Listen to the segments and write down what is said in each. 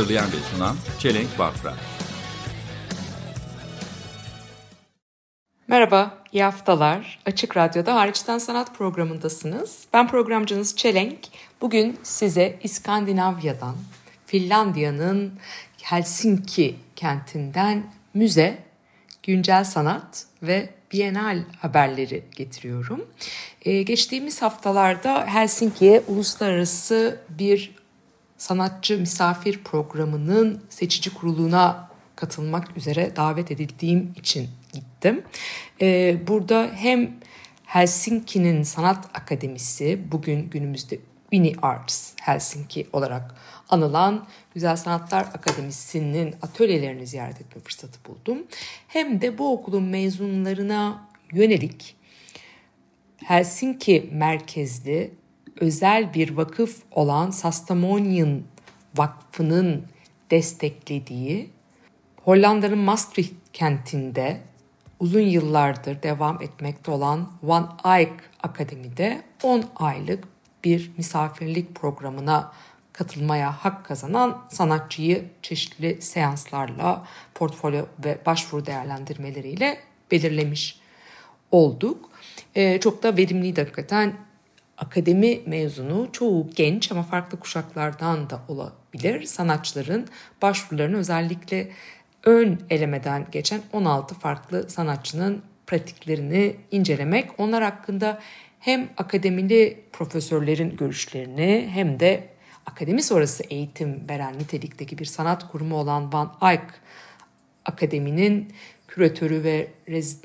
Hazırlayan ve sunan Çelenk Bafra. Merhaba, iyi haftalar. Açık Radyo'da Hariçten Sanat programındasınız. Ben programcınız Çelenk. Bugün size İskandinavya'dan, Finlandiya'nın Helsinki kentinden müze, güncel sanat ve Bienal haberleri getiriyorum. Ee, geçtiğimiz haftalarda Helsinki'ye uluslararası bir sanatçı misafir programının seçici kuruluna katılmak üzere davet edildiğim için gittim. Ee, burada hem Helsinki'nin Sanat Akademisi bugün günümüzde Uni Arts Helsinki olarak anılan Güzel Sanatlar Akademisi'nin atölyelerini ziyaret etme fırsatı buldum. Hem de bu okulun mezunlarına yönelik Helsinki merkezli özel bir vakıf olan Sastamonian Vakfı'nın desteklediği Hollanda'nın Maastricht kentinde uzun yıllardır devam etmekte olan Van Eyck Akademi'de 10 aylık bir misafirlik programına katılmaya hak kazanan sanatçıyı çeşitli seanslarla, portfolyo ve başvuru değerlendirmeleriyle belirlemiş olduk. Ee, çok da verimliydi hakikaten. Akademi mezunu çoğu genç ama farklı kuşaklardan da olabilir. Sanatçıların başvurularını özellikle ön elemeden geçen 16 farklı sanatçının pratiklerini incelemek, onlar hakkında hem akademili profesörlerin görüşlerini hem de akademi sonrası eğitim veren nitelikteki bir sanat kurumu olan Van Eyck Akademi'nin küratörü ve rez,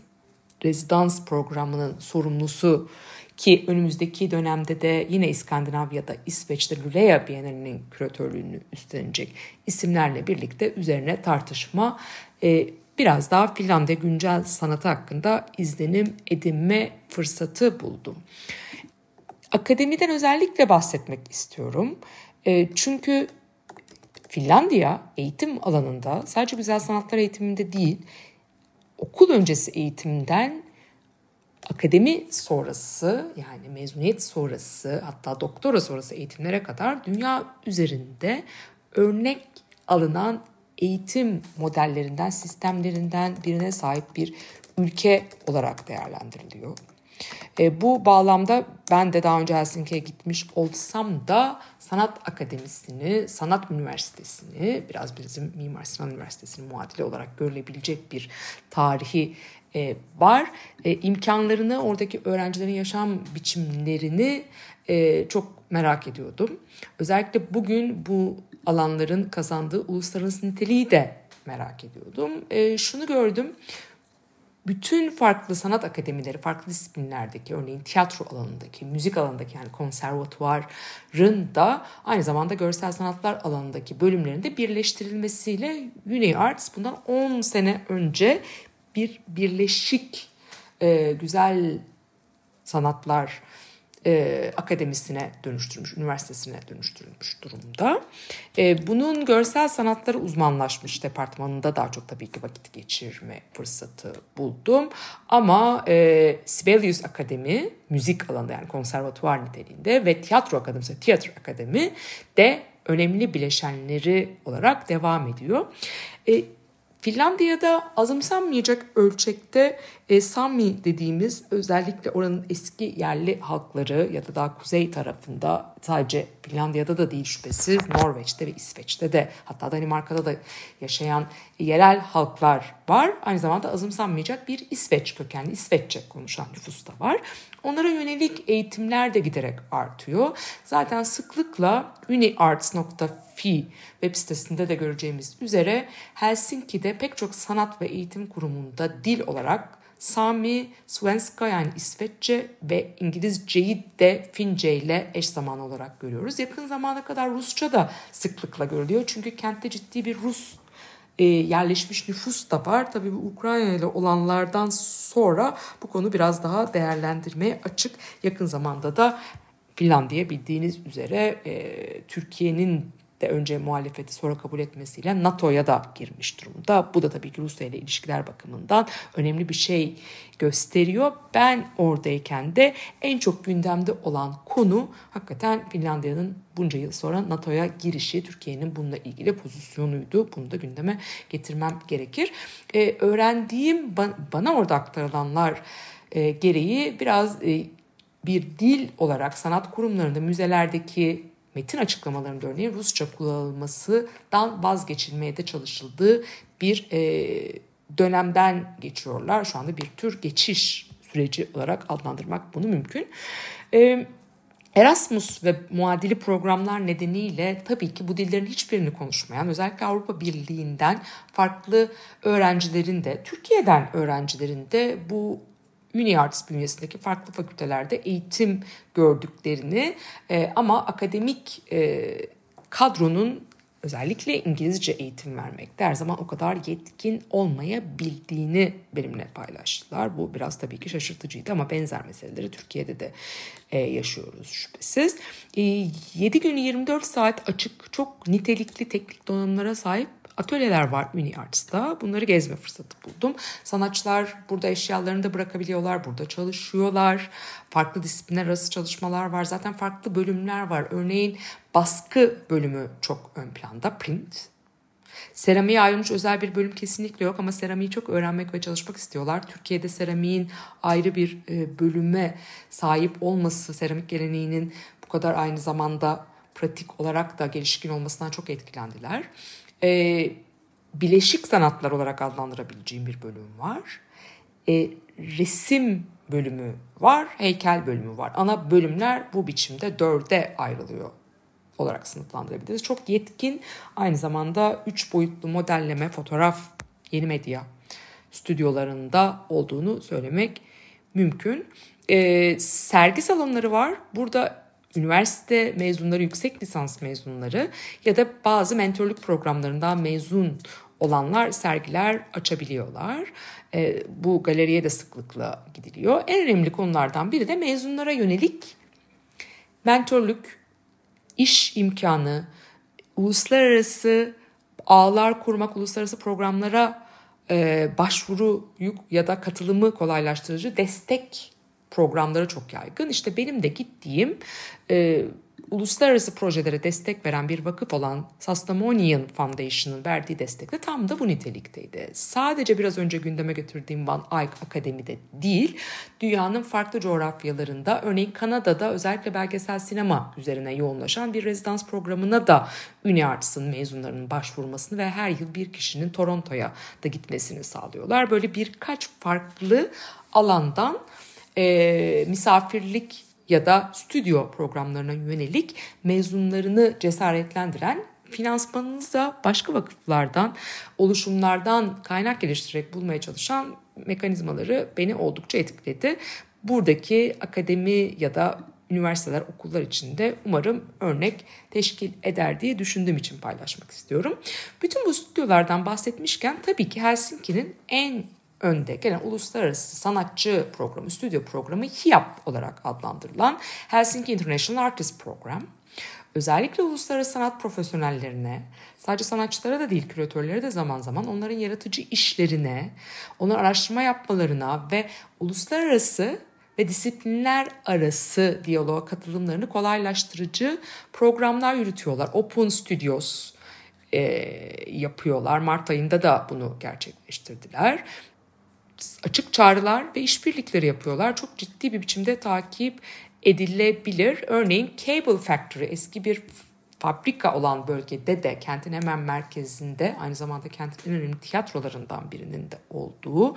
rezidans programının sorumlusu ki önümüzdeki dönemde de yine İskandinavya'da İsveç'te Luleå Bienalinin küratörlüğünü üstlenecek isimlerle birlikte üzerine tartışma e, biraz daha Finlandiya güncel sanatı hakkında izlenim edinme fırsatı buldum. Akademiden özellikle bahsetmek istiyorum. E, çünkü Finlandiya eğitim alanında sadece güzel sanatlar eğitiminde değil, okul öncesi eğitimden akademi sonrası yani mezuniyet sonrası hatta doktora sonrası eğitimlere kadar dünya üzerinde örnek alınan eğitim modellerinden, sistemlerinden birine sahip bir ülke olarak değerlendiriliyor. E, bu bağlamda ben de daha önce Helsinki'ye gitmiş olsam da Sanat Akademisi'ni, Sanat Üniversitesi'ni, biraz bizim Mimar Sinan Üniversitesi'nin muadili olarak görülebilecek bir tarihi e, var. E, imkanlarını, oradaki öğrencilerin yaşam biçimlerini e, çok merak ediyordum. Özellikle bugün bu alanların kazandığı uluslararası niteliği de merak ediyordum. E, şunu gördüm bütün farklı sanat akademileri, farklı disiplinlerdeki örneğin tiyatro alanındaki, müzik alanındaki yani konservatuvarın da aynı zamanda görsel sanatlar alanındaki bölümlerinde birleştirilmesiyle Uni Arts bundan 10 sene önce bir birleşik e, güzel sanatlar e, akademisine dönüştürmüş, üniversitesine dönüştürülmüş durumda. E, bunun görsel sanatları uzmanlaşmış departmanında daha çok tabii ki vakit geçirme fırsatı buldum. Ama e, Sibelius Akademi, müzik alanında yani konservatuvar niteliğinde ve tiyatro akademisi, tiyatro akademi de önemli bileşenleri olarak devam ediyor. E, Finlandiya'da azımsanmayacak ölçekte e, Sami dediğimiz özellikle oranın eski yerli halkları ya da daha kuzey tarafında sadece Finlandiya'da da değil şüphesiz Norveç'te ve İsveç'te de hatta Danimarka'da da yaşayan yerel halklar var. Aynı zamanda azımsanmayacak bir İsveç kökenli İsveççe konuşan nüfus da var. Onlara yönelik eğitimler de giderek artıyor. Zaten sıklıkla uniarts.fi web sitesinde de göreceğimiz üzere Helsinki'de pek çok sanat ve eğitim kurumunda dil olarak Sami, Svenska yani İsveççe ve İngilizceyi de Fince ile eş zaman olarak görüyoruz. Yakın zamana kadar Rusça da sıklıkla görülüyor. Çünkü kentte ciddi bir Rus e, yerleşmiş nüfus da var. Tabii bu Ukrayna ile olanlardan sonra bu konu biraz daha değerlendirmeye açık. Yakın zamanda da Finlandiya bildiğiniz üzere e, Türkiye'nin de önce muhalefeti sonra kabul etmesiyle NATO'ya da girmiş durumda. Bu da tabii ki Rusya ile ilişkiler bakımından önemli bir şey gösteriyor. Ben oradayken de en çok gündemde olan konu hakikaten Finlandiya'nın bunca yıl sonra NATO'ya girişi, Türkiye'nin bununla ilgili pozisyonuydu. Bunu da gündeme getirmem gerekir. Ee, öğrendiğim ba- bana orada aktarılanlar e, gereği biraz e, bir dil olarak sanat kurumlarında, müzelerdeki metin açıklamalarında örneğin Rusça kullanılmasından vazgeçilmeye de çalışıldığı bir e, dönemden geçiyorlar. Şu anda bir tür geçiş süreci olarak adlandırmak bunu mümkün. E, Erasmus ve muadili programlar nedeniyle tabii ki bu dillerin hiçbirini konuşmayan özellikle Avrupa Birliği'nden farklı öğrencilerin de Türkiye'den öğrencilerin de bu UniArts bünyesindeki farklı fakültelerde eğitim gördüklerini e, ama akademik e, kadronun özellikle İngilizce eğitim vermekte her zaman o kadar yetkin olmayabildiğini benimle paylaştılar. Bu biraz tabii ki şaşırtıcıydı ama benzer meseleleri Türkiye'de de e, yaşıyoruz şüphesiz. E, 7 gün 24 saat açık çok nitelikli teknik donanımlara sahip atölyeler var UniArts'ta. Bunları gezme fırsatı buldum. Sanatçılar burada eşyalarını da bırakabiliyorlar. Burada çalışıyorlar. Farklı disiplinler arası çalışmalar var. Zaten farklı bölümler var. Örneğin baskı bölümü çok ön planda. Print. Seramiğe ayrılmış özel bir bölüm kesinlikle yok ama seramiği çok öğrenmek ve çalışmak istiyorlar. Türkiye'de seramiğin ayrı bir e, bölüme sahip olması, seramik geleneğinin bu kadar aynı zamanda pratik olarak da gelişkin olmasından çok etkilendiler e, bileşik sanatlar olarak adlandırabileceğim bir bölüm var. E, resim bölümü var, heykel bölümü var. Ana bölümler bu biçimde dörde ayrılıyor olarak sınıflandırabiliriz. Çok yetkin aynı zamanda üç boyutlu modelleme, fotoğraf, yeni medya stüdyolarında olduğunu söylemek mümkün. E, sergi salonları var. Burada üniversite mezunları, yüksek lisans mezunları ya da bazı mentorluk programlarından mezun olanlar sergiler açabiliyorlar. E, bu galeriye de sıklıkla gidiliyor. En önemli konulardan biri de mezunlara yönelik mentorluk, iş imkanı, uluslararası ağlar kurmak, uluslararası programlara e, başvuru ya da katılımı kolaylaştırıcı destek programları çok yaygın. İşte benim de gittiğim e, uluslararası projelere destek veren bir vakıf olan Sastamonian Foundation'ın verdiği destek de tam da bu nitelikteydi. Sadece biraz önce gündeme getirdiğim Van Eyck Akademi'de değil, dünyanın farklı coğrafyalarında, örneğin Kanada'da özellikle belgesel sinema üzerine yoğunlaşan bir rezidans programına da UniArts'ın mezunlarının başvurmasını ve her yıl bir kişinin Toronto'ya da gitmesini sağlıyorlar. Böyle birkaç farklı alandan e, misafirlik ya da stüdyo programlarına yönelik mezunlarını cesaretlendiren finansmanınızı da başka vakıflardan, oluşumlardan kaynak geliştirerek bulmaya çalışan mekanizmaları beni oldukça etkiledi. Buradaki akademi ya da üniversiteler, okullar içinde umarım örnek teşkil eder diye düşündüğüm için paylaşmak istiyorum. Bütün bu stüdyolardan bahsetmişken tabii ki Helsinki'nin en önde gelen uluslararası sanatçı programı, stüdyo programı HIAP olarak adlandırılan Helsinki International Artist Program. Özellikle uluslararası sanat profesyonellerine, sadece sanatçılara da değil küratörlere de zaman zaman onların yaratıcı işlerine, onların araştırma yapmalarına ve uluslararası ve disiplinler arası diyaloğa katılımlarını kolaylaştırıcı programlar yürütüyorlar. Open Studios e, yapıyorlar. Mart ayında da bunu gerçekleştirdiler açık çağrılar ve işbirlikleri yapıyorlar. Çok ciddi bir biçimde takip edilebilir. Örneğin Cable Factory eski bir fabrika olan bölgede de kentin hemen merkezinde aynı zamanda kentin en önemli tiyatrolarından birinin de olduğu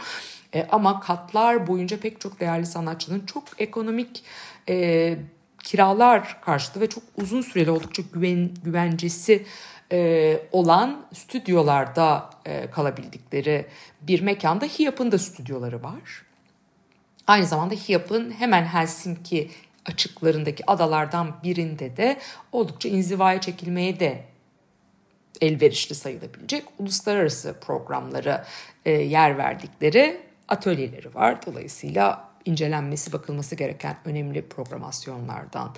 e, ama katlar boyunca pek çok değerli sanatçının çok ekonomik e, kiralar karşılığı ve çok uzun süreli oldukça güven, güvencesi e, olan stüdyolarda e, kalabildikleri bir mekanda HİAP'ın da stüdyoları var. Aynı zamanda HIAP'ın hemen Helsinki açıklarındaki adalardan birinde de oldukça inzivaya çekilmeye de elverişli sayılabilecek uluslararası programlara e, yer verdikleri atölyeleri var. Dolayısıyla incelenmesi, bakılması gereken önemli programasyonlardan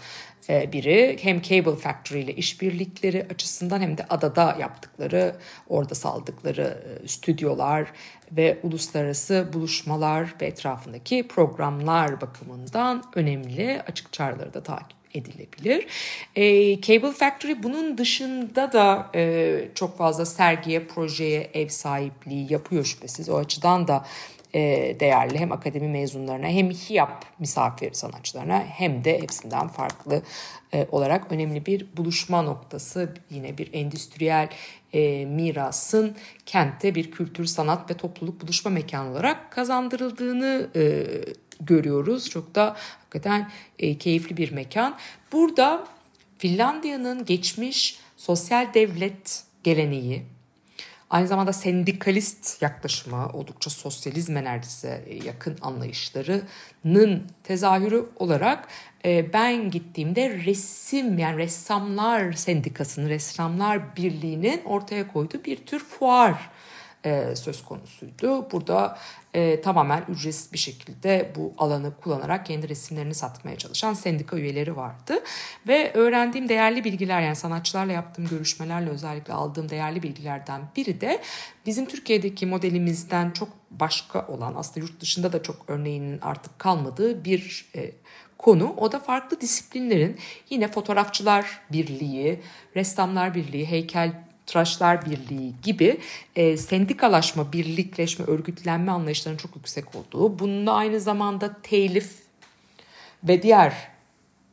e, biri. Hem Cable Factory ile işbirlikleri açısından hem de adada yaptıkları, orada saldıkları e, stüdyolar ve uluslararası buluşmalar ve etrafındaki programlar bakımından önemli. Açık çağrıları da takip edilebilir. E, Cable Factory bunun dışında da e, çok fazla sergiye, projeye ev sahipliği yapıyor şüphesiz. O açıdan da değerli hem akademi mezunlarına hem HİAP misafir sanatçılarına hem de hepsinden farklı e, olarak önemli bir buluşma noktası. Yine bir endüstriyel e, mirasın kentte bir kültür, sanat ve topluluk buluşma mekanı olarak kazandırıldığını e, görüyoruz. Çok da hakikaten e, keyifli bir mekan. Burada Finlandiya'nın geçmiş sosyal devlet geleneği, aynı zamanda sendikalist yaklaşımı, oldukça sosyalizm enerjisi yakın anlayışlarının tezahürü olarak e, ben gittiğimde resim yani ressamlar sendikasının, ressamlar birliğinin ortaya koyduğu bir tür fuar e, söz konusuydu. Burada e, tamamen ücretsiz bir şekilde bu alanı kullanarak kendi resimlerini satmaya çalışan sendika üyeleri vardı. Ve öğrendiğim değerli bilgiler yani sanatçılarla yaptığım görüşmelerle özellikle aldığım değerli bilgilerden biri de bizim Türkiye'deki modelimizden çok başka olan aslında yurt dışında da çok örneğinin artık kalmadığı bir e, konu. O da farklı disiplinlerin yine fotoğrafçılar birliği, ressamlar birliği, heykel Tıraşlar Birliği gibi e, sendikalaşma, birlikleşme, örgütlenme anlayışlarının çok yüksek olduğu, bununla aynı zamanda telif ve diğer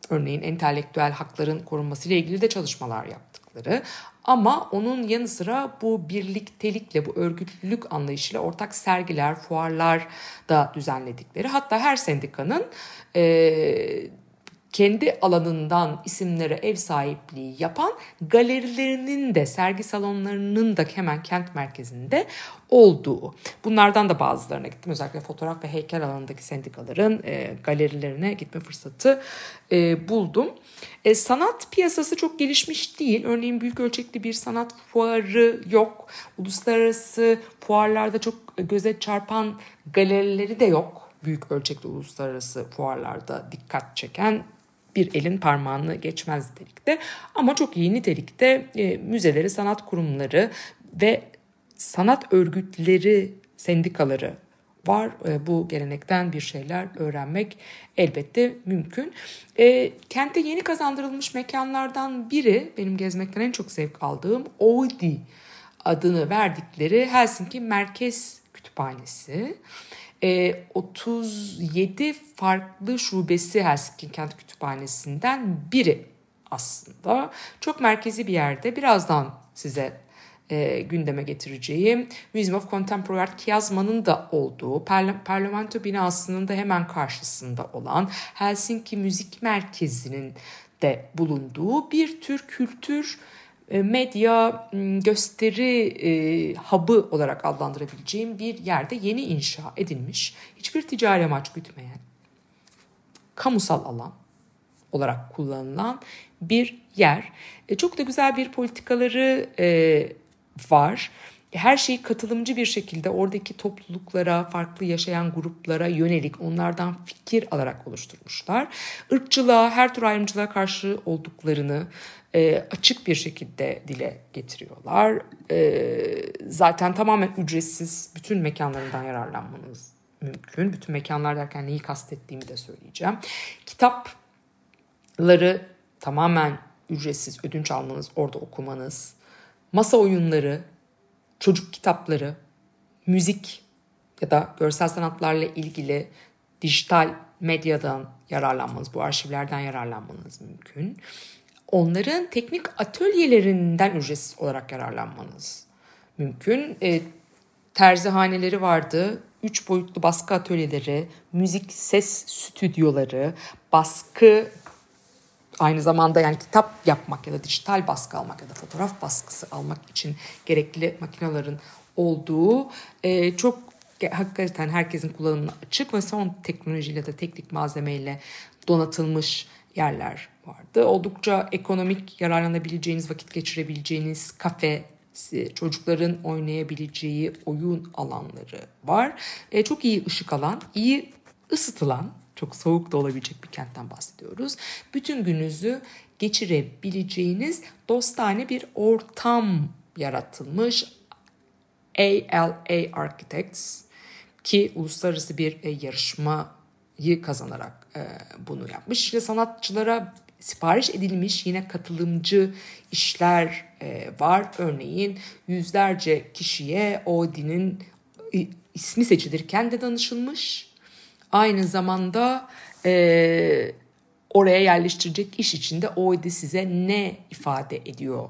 örneğin entelektüel hakların korunması ile ilgili de çalışmalar yaptıkları ama onun yanı sıra bu birliktelikle, bu örgütlülük anlayışıyla ortak sergiler, fuarlar da düzenledikleri. Hatta her sendikanın e, kendi alanından isimlere ev sahipliği yapan galerilerinin de sergi salonlarının da hemen kent merkezinde olduğu. Bunlardan da bazılarına gittim. Özellikle fotoğraf ve heykel alanındaki sendikaların e, galerilerine gitme fırsatı e, buldum. E, sanat piyasası çok gelişmiş değil. Örneğin büyük ölçekli bir sanat fuarı yok. Uluslararası fuarlarda çok göze çarpan galerileri de yok büyük ölçekli uluslararası fuarlarda dikkat çeken bir elin parmağını geçmez nitelikte ama çok iyi nitelikte e, müzeleri, sanat kurumları ve sanat örgütleri, sendikaları var. E, bu gelenekten bir şeyler öğrenmek elbette mümkün. E, kente yeni kazandırılmış mekanlardan biri benim gezmekten en çok zevk aldığım Oudi adını verdikleri Helsinki Merkez Kütüphanesi e, 37 farklı şubesi Helsinki Kent Kütüphanesi'nden biri aslında. Çok merkezi bir yerde. Birazdan size e, gündeme getireceğim. Museum of Contemporary Art Kiazma'nın da olduğu, parla- parlamento binasının da hemen karşısında olan Helsinki Müzik Merkezi'nin de bulunduğu bir tür kültür medya gösteri e, hub'ı olarak adlandırabileceğim bir yerde yeni inşa edilmiş, hiçbir ticari amaç gütmeyen, kamusal alan olarak kullanılan bir yer. E, çok da güzel bir politikaları var. Her şeyi katılımcı bir şekilde oradaki topluluklara, farklı yaşayan gruplara yönelik onlardan fikir alarak oluşturmuşlar. Irkçılığa, her tür ayrımcılığa karşı olduklarını, e, açık bir şekilde dile getiriyorlar. E, zaten tamamen ücretsiz bütün mekanlarından yararlanmanız mümkün. Bütün mekanlar derken neyi kastettiğimi de söyleyeceğim. Kitapları tamamen ücretsiz ödünç almanız, orada okumanız. Masa oyunları, çocuk kitapları, müzik ya da görsel sanatlarla ilgili dijital medyadan yararlanmanız, bu arşivlerden yararlanmanız mümkün onların teknik atölyelerinden ücretsiz olarak yararlanmanız mümkün. E, terzihaneleri vardı, üç boyutlu baskı atölyeleri, müzik ses stüdyoları, baskı aynı zamanda yani kitap yapmak ya da dijital baskı almak ya da fotoğraf baskısı almak için gerekli makinelerin olduğu e, çok hakikaten herkesin kullanımına açık ve son teknolojiyle de teknik malzemeyle donatılmış yerler vardı. Oldukça ekonomik yararlanabileceğiniz, vakit geçirebileceğiniz kafe, çocukların oynayabileceği oyun alanları var. E, çok iyi ışık alan, iyi ısıtılan, çok soğuk da olabilecek bir kentten bahsediyoruz. Bütün gününüzü geçirebileceğiniz dostane bir ortam yaratılmış. ALA Architects ki uluslararası bir e, yarışmayı kazanarak e, bunu yapmış. İşte sanatçılara sipariş edilmiş yine katılımcı işler e, var. Örneğin yüzlerce kişiye Odin'in ismi seçilirken de danışılmış. Aynı zamanda e, oraya yerleştirecek iş içinde Odin size ne ifade ediyor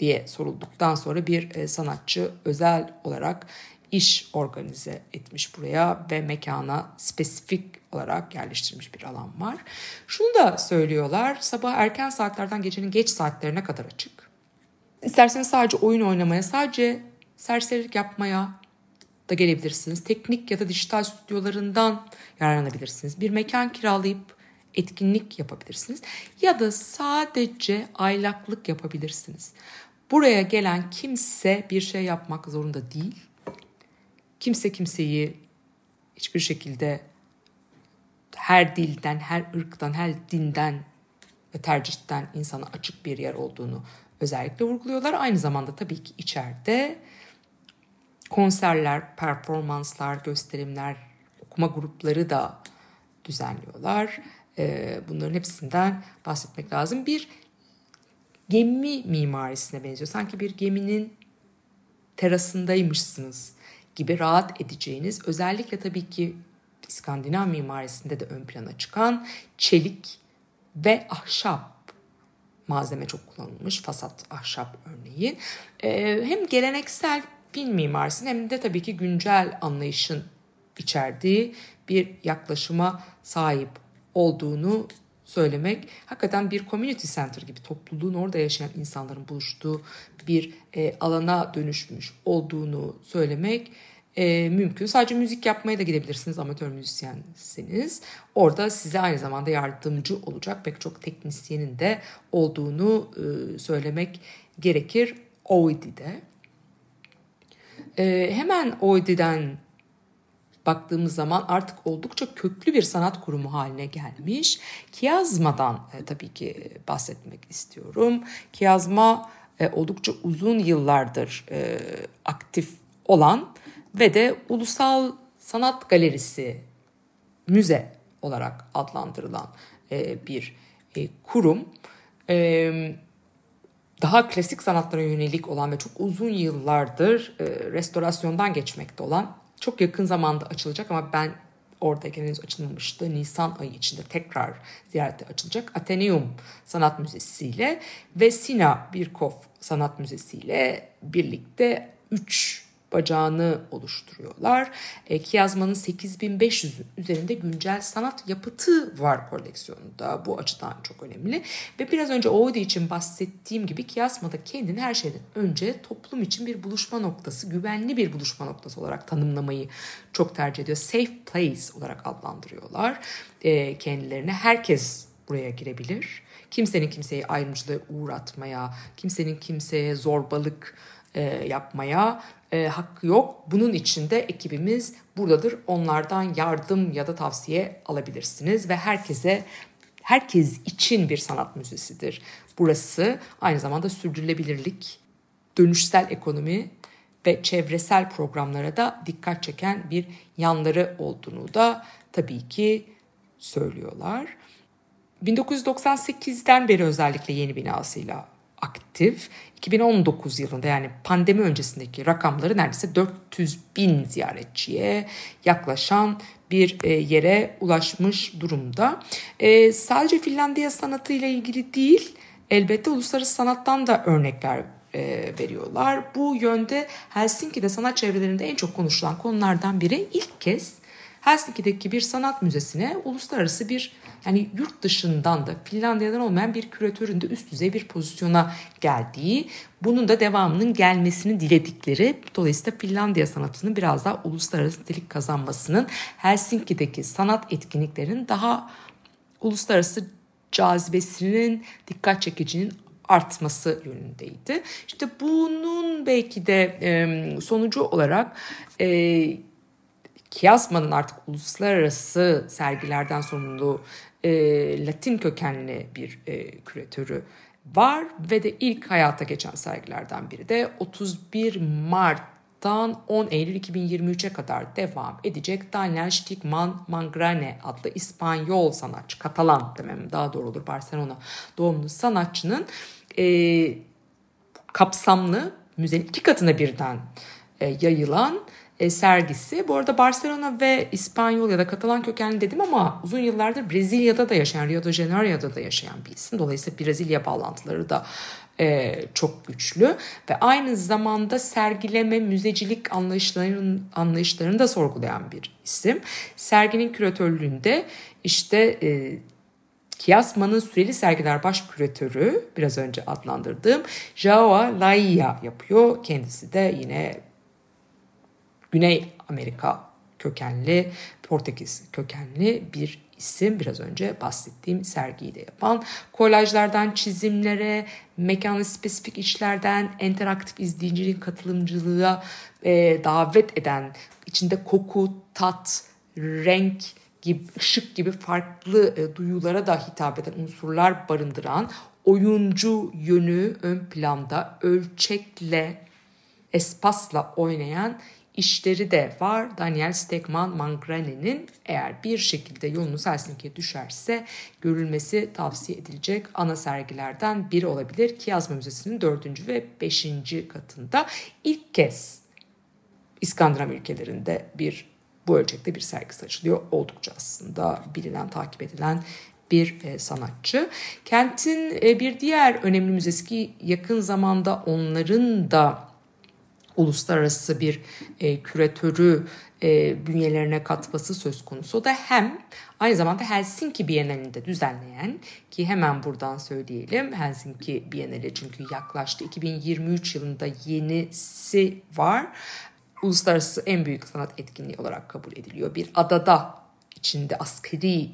diye sorulduktan sonra bir e, sanatçı özel olarak iş organize etmiş buraya ve mekana spesifik olarak yerleştirilmiş bir alan var. Şunu da söylüyorlar sabah erken saatlerden gecenin geç saatlerine kadar açık. İsterseniz sadece oyun oynamaya, sadece serserilik yapmaya da gelebilirsiniz. Teknik ya da dijital stüdyolarından yararlanabilirsiniz. Bir mekan kiralayıp etkinlik yapabilirsiniz. Ya da sadece aylaklık yapabilirsiniz. Buraya gelen kimse bir şey yapmak zorunda değil. Kimse kimseyi hiçbir şekilde her dilden, her ırktan, her dinden ve tercihten insana açık bir yer olduğunu özellikle vurguluyorlar. Aynı zamanda tabii ki içeride konserler, performanslar, gösterimler, okuma grupları da düzenliyorlar. Ee, Bunların hepsinden bahsetmek lazım. Bir gemi mimarisine benziyor. Sanki bir geminin terasındaymışsınız gibi rahat edeceğiniz özellikle tabii ki İskandinav mimarisinde de ön plana çıkan çelik ve ahşap malzeme çok kullanılmış. Fasat ahşap örneğin. Ee, hem geleneksel film mimarisinin hem de tabii ki güncel anlayışın içerdiği bir yaklaşıma sahip olduğunu söylemek hakikaten bir community center gibi topluluğun orada yaşayan insanların buluştuğu bir e, alana dönüşmüş olduğunu söylemek e, mümkün. Sadece müzik yapmaya da gidebilirsiniz amatör müzisyenseniz. Orada size aynı zamanda yardımcı olacak pek çok teknisyenin de olduğunu e, söylemek gerekir OID'de. E, hemen OID'den baktığımız zaman artık oldukça köklü bir sanat kurumu haline gelmiş. Kiazma'dan e, tabii ki bahsetmek istiyorum. Kiazma e, oldukça uzun yıllardır e, aktif olan ve de Ulusal Sanat Galerisi müze olarak adlandırılan e, bir e, kurum. E, daha klasik sanatlara yönelik olan ve çok uzun yıllardır e, restorasyondan geçmekte olan çok yakın zamanda açılacak ama ben oradayken henüz açılmamıştı. Nisan ayı içinde tekrar ziyarete açılacak. Ateneum Sanat Müzesi ile ve Sina Birkov Sanat Müzesi ile birlikte 3 bacağını oluşturuyorlar. E, Kiyazma'nın 8500 üzerinde güncel sanat yapıtı var koleksiyonunda. Bu açıdan çok önemli. Ve biraz önce Oğudi için bahsettiğim gibi Kiyazma'da kendini her şeyden önce toplum için bir buluşma noktası, güvenli bir buluşma noktası olarak tanımlamayı çok tercih ediyor. Safe place olarak adlandırıyorlar e, kendilerine. Herkes buraya girebilir. Kimsenin kimseyi ayrımcılığa uğratmaya, kimsenin kimseye zorbalık yapmaya e, hakkı yok. Bunun için de ekibimiz buradadır. Onlardan yardım ya da tavsiye alabilirsiniz ve herkese herkes için bir sanat müzesidir. Burası aynı zamanda sürdürülebilirlik, dönüşsel ekonomi ve çevresel programlara da dikkat çeken bir yanları olduğunu da tabii ki söylüyorlar. 1998'den beri özellikle yeni binasıyla aktif. 2019 yılında yani pandemi öncesindeki rakamları neredeyse 400 bin ziyaretçiye yaklaşan bir e, yere ulaşmış durumda. E, sadece Finlandiya sanatıyla ilgili değil elbette uluslararası sanattan da örnekler e, veriyorlar. Bu yönde Helsinki'de sanat çevrelerinde en çok konuşulan konulardan biri ilk kez Helsinki'deki bir sanat müzesine uluslararası bir yani yurt dışından da Finlandiya'dan olmayan bir küratörün de üst düzey bir pozisyona geldiği, bunun da devamının gelmesini diledikleri, dolayısıyla Finlandiya sanatının biraz daha uluslararası nitelik kazanmasının Helsinki'deki sanat etkinliklerinin daha uluslararası cazibesinin dikkat çekicinin artması yönündeydi. İşte bunun belki de e, sonucu olarak e, Kiasma'nın artık uluslararası sergilerden sorumlu e, Latin kökenli bir e, küratörü var ve de ilk hayata geçen sergilerden biri de 31 Mart'tan 10 Eylül 2023'e kadar devam edecek Daniel Stigman Mangrane adlı İspanyol sanatçı, Katalan demem daha doğru olur Barcelona doğumlu sanatçının e, kapsamlı müzenin iki katına birden e, yayılan e, sergisi. Bu arada Barcelona ve İspanyol ya da Katalan kökenli dedim ama uzun yıllardır Brezilya'da da yaşayan, Rio de Janeiro'da da yaşayan bir isim. Dolayısıyla Brezilya bağlantıları da e, çok güçlü ve aynı zamanda sergileme, müzecilik anlayışlarının, anlayışlarını da sorgulayan bir isim. Serginin küratörlüğünde işte e, Kiasma'nın süreli sergiler baş küratörü biraz önce adlandırdığım Joao Laia yapıyor. Kendisi de yine Güney Amerika kökenli, Portekiz kökenli bir isim. Biraz önce bahsettiğim sergiyi de yapan. Kolajlardan çizimlere, mekanı spesifik işlerden, interaktif izleyicinin katılımcılığa e, davet eden, içinde koku, tat, renk, gibi, ışık gibi farklı e, duyulara da hitap eden unsurlar barındıran oyuncu yönü ön planda ölçekle, espasla oynayan işleri de var. Daniel Stegman Mangrane'nin eğer bir şekilde yolunuz Helsinki'ye düşerse görülmesi tavsiye edilecek ana sergilerden biri olabilir. Kiazma Müzesi'nin dördüncü ve beşinci katında ilk kez İskandinav ülkelerinde bir bu ölçekte bir sergisi açılıyor. Oldukça aslında bilinen, takip edilen bir e, sanatçı. Kentin e, bir diğer önemli müzesi ki yakın zamanda onların da uluslararası bir e, küratörü e, bünyelerine katması söz konusu. O da hem aynı zamanda Helsinki Bienalinde düzenleyen ki hemen buradan söyleyelim Helsinki Bienali çünkü yaklaştı 2023 yılında yenisi var. Uluslararası en büyük sanat etkinliği olarak kabul ediliyor. Bir adada içinde askeri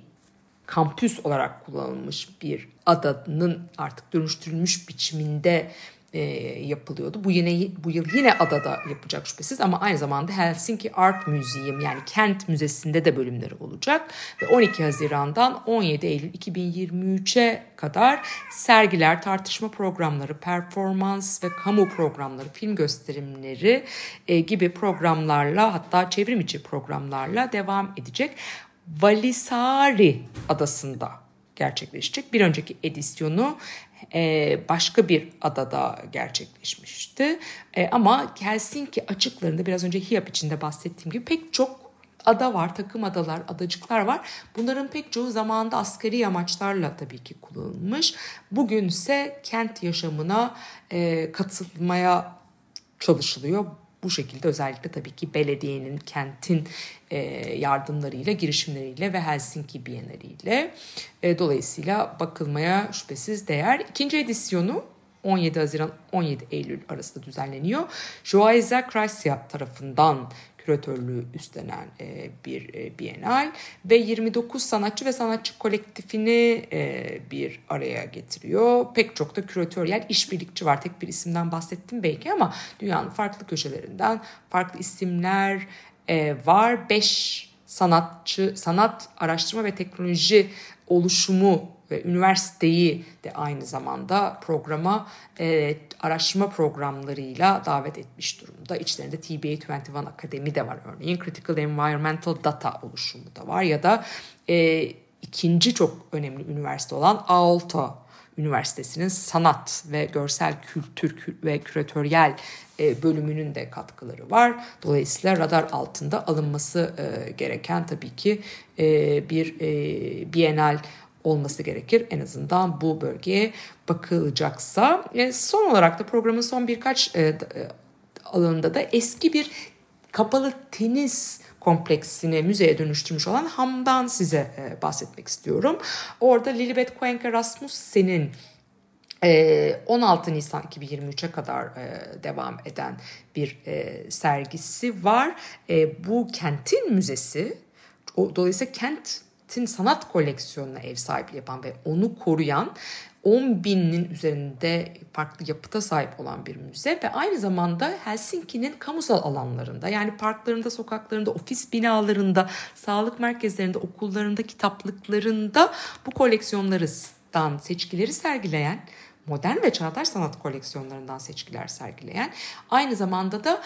kampüs olarak kullanılmış bir adanın artık dönüştürülmüş biçiminde e, yapılıyordu. Bu yine bu yıl yine adada yapacak şüphesiz ama aynı zamanda Helsinki Art Museum yani kent müzesinde de bölümleri olacak ve 12 Haziran'dan 17 Eylül 2023'e kadar sergiler, tartışma programları, performans ve kamu programları, film gösterimleri e, gibi programlarla hatta çevrim içi programlarla devam edecek. Valisari adasında gerçekleşecek. Bir önceki edisyonu e, başka bir adada gerçekleşmişti. E, ama Helsinki açıklarında biraz önce HIAP içinde bahsettiğim gibi pek çok ada var, takım adalar, adacıklar var. Bunların pek çoğu zamanında askeri amaçlarla tabii ki kullanılmış. Bugünse kent yaşamına e, katılmaya çalışılıyor bu şekilde özellikle tabii ki belediyenin, kentin e, yardımlarıyla, girişimleriyle ve Helsinki Bienaliyle e, dolayısıyla bakılmaya şüphesiz değer. İkinci edisyonu 17 Haziran 17 Eylül arasında düzenleniyor. Joaiza Krasia tarafından küratörlüğü üstlenen e, bir e, bienal ve 29 sanatçı ve sanatçı kolektifini e, bir araya getiriyor. Pek çok da küratöryel işbirlikçi var. Tek bir isimden bahsettim belki ama dünyanın farklı köşelerinden farklı isimler e, var. 5 sanatçı, sanat araştırma ve teknoloji oluşumu ve üniversiteyi de aynı zamanda programa e, araştırma programlarıyla davet etmiş durumda. İçlerinde TBA 21 Akademi de var örneğin. Critical Environmental Data oluşumu da var ya da e, ikinci çok önemli üniversite olan Aalto Üniversitesi'nin sanat ve görsel kültür ve küratöryel e, bölümünün de katkıları var. Dolayısıyla radar altında alınması e, gereken tabii ki e, bir bienal olması gerekir. En azından bu bölgeye bakılacaksa. Son olarak da programın son birkaç alanında da eski bir kapalı tenis kompleksini müzeye dönüştürmüş olan Ham'dan size e, bahsetmek istiyorum. Orada Lilibet Cuenca Rasmussen'in 16 e, Nisan 2023'e kadar e, devam eden bir sergisi var. Bu kentin müzesi, dolayısıyla kentin sanat koleksiyonuna ev sahipliği yapan ve onu koruyan 10 binin üzerinde farklı yapıta sahip olan bir müze ve aynı zamanda Helsinki'nin kamusal alanlarında yani parklarında, sokaklarında, ofis binalarında, sağlık merkezlerinde, okullarında, kitaplıklarında bu koleksiyonlarından seçkileri sergileyen modern ve çağdaş sanat koleksiyonlarından seçkiler sergileyen aynı zamanda da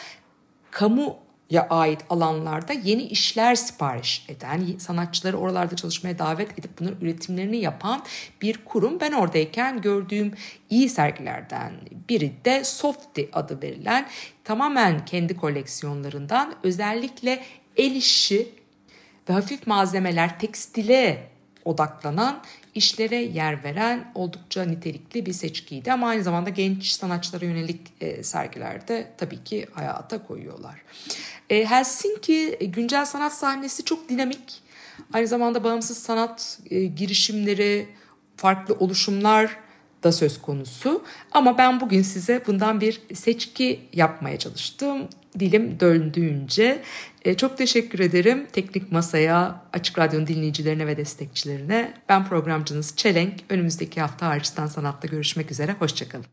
kamu ya ait alanlarda yeni işler sipariş eden, sanatçıları oralarda çalışmaya davet edip bunun üretimlerini yapan bir kurum. Ben oradayken gördüğüm iyi sergilerden biri de Softy adı verilen tamamen kendi koleksiyonlarından özellikle el işi ve hafif malzemeler tekstile odaklanan işlere yer veren oldukça nitelikli bir seçkiydi. Ama aynı zamanda genç sanatçılara yönelik e, sergilerde tabii ki hayata koyuyorlar. E, Helsinki e, güncel sanat sahnesi çok dinamik. Aynı zamanda bağımsız sanat e, girişimleri, farklı oluşumlar da söz konusu. Ama ben bugün size bundan bir seçki yapmaya çalıştım. Dilim döndüğünce. E, çok teşekkür ederim Teknik Masa'ya, Açık Radyo'nun dinleyicilerine ve destekçilerine. Ben programcınız Çelenk. Önümüzdeki hafta Harçtan Sanat'ta görüşmek üzere. Hoşçakalın.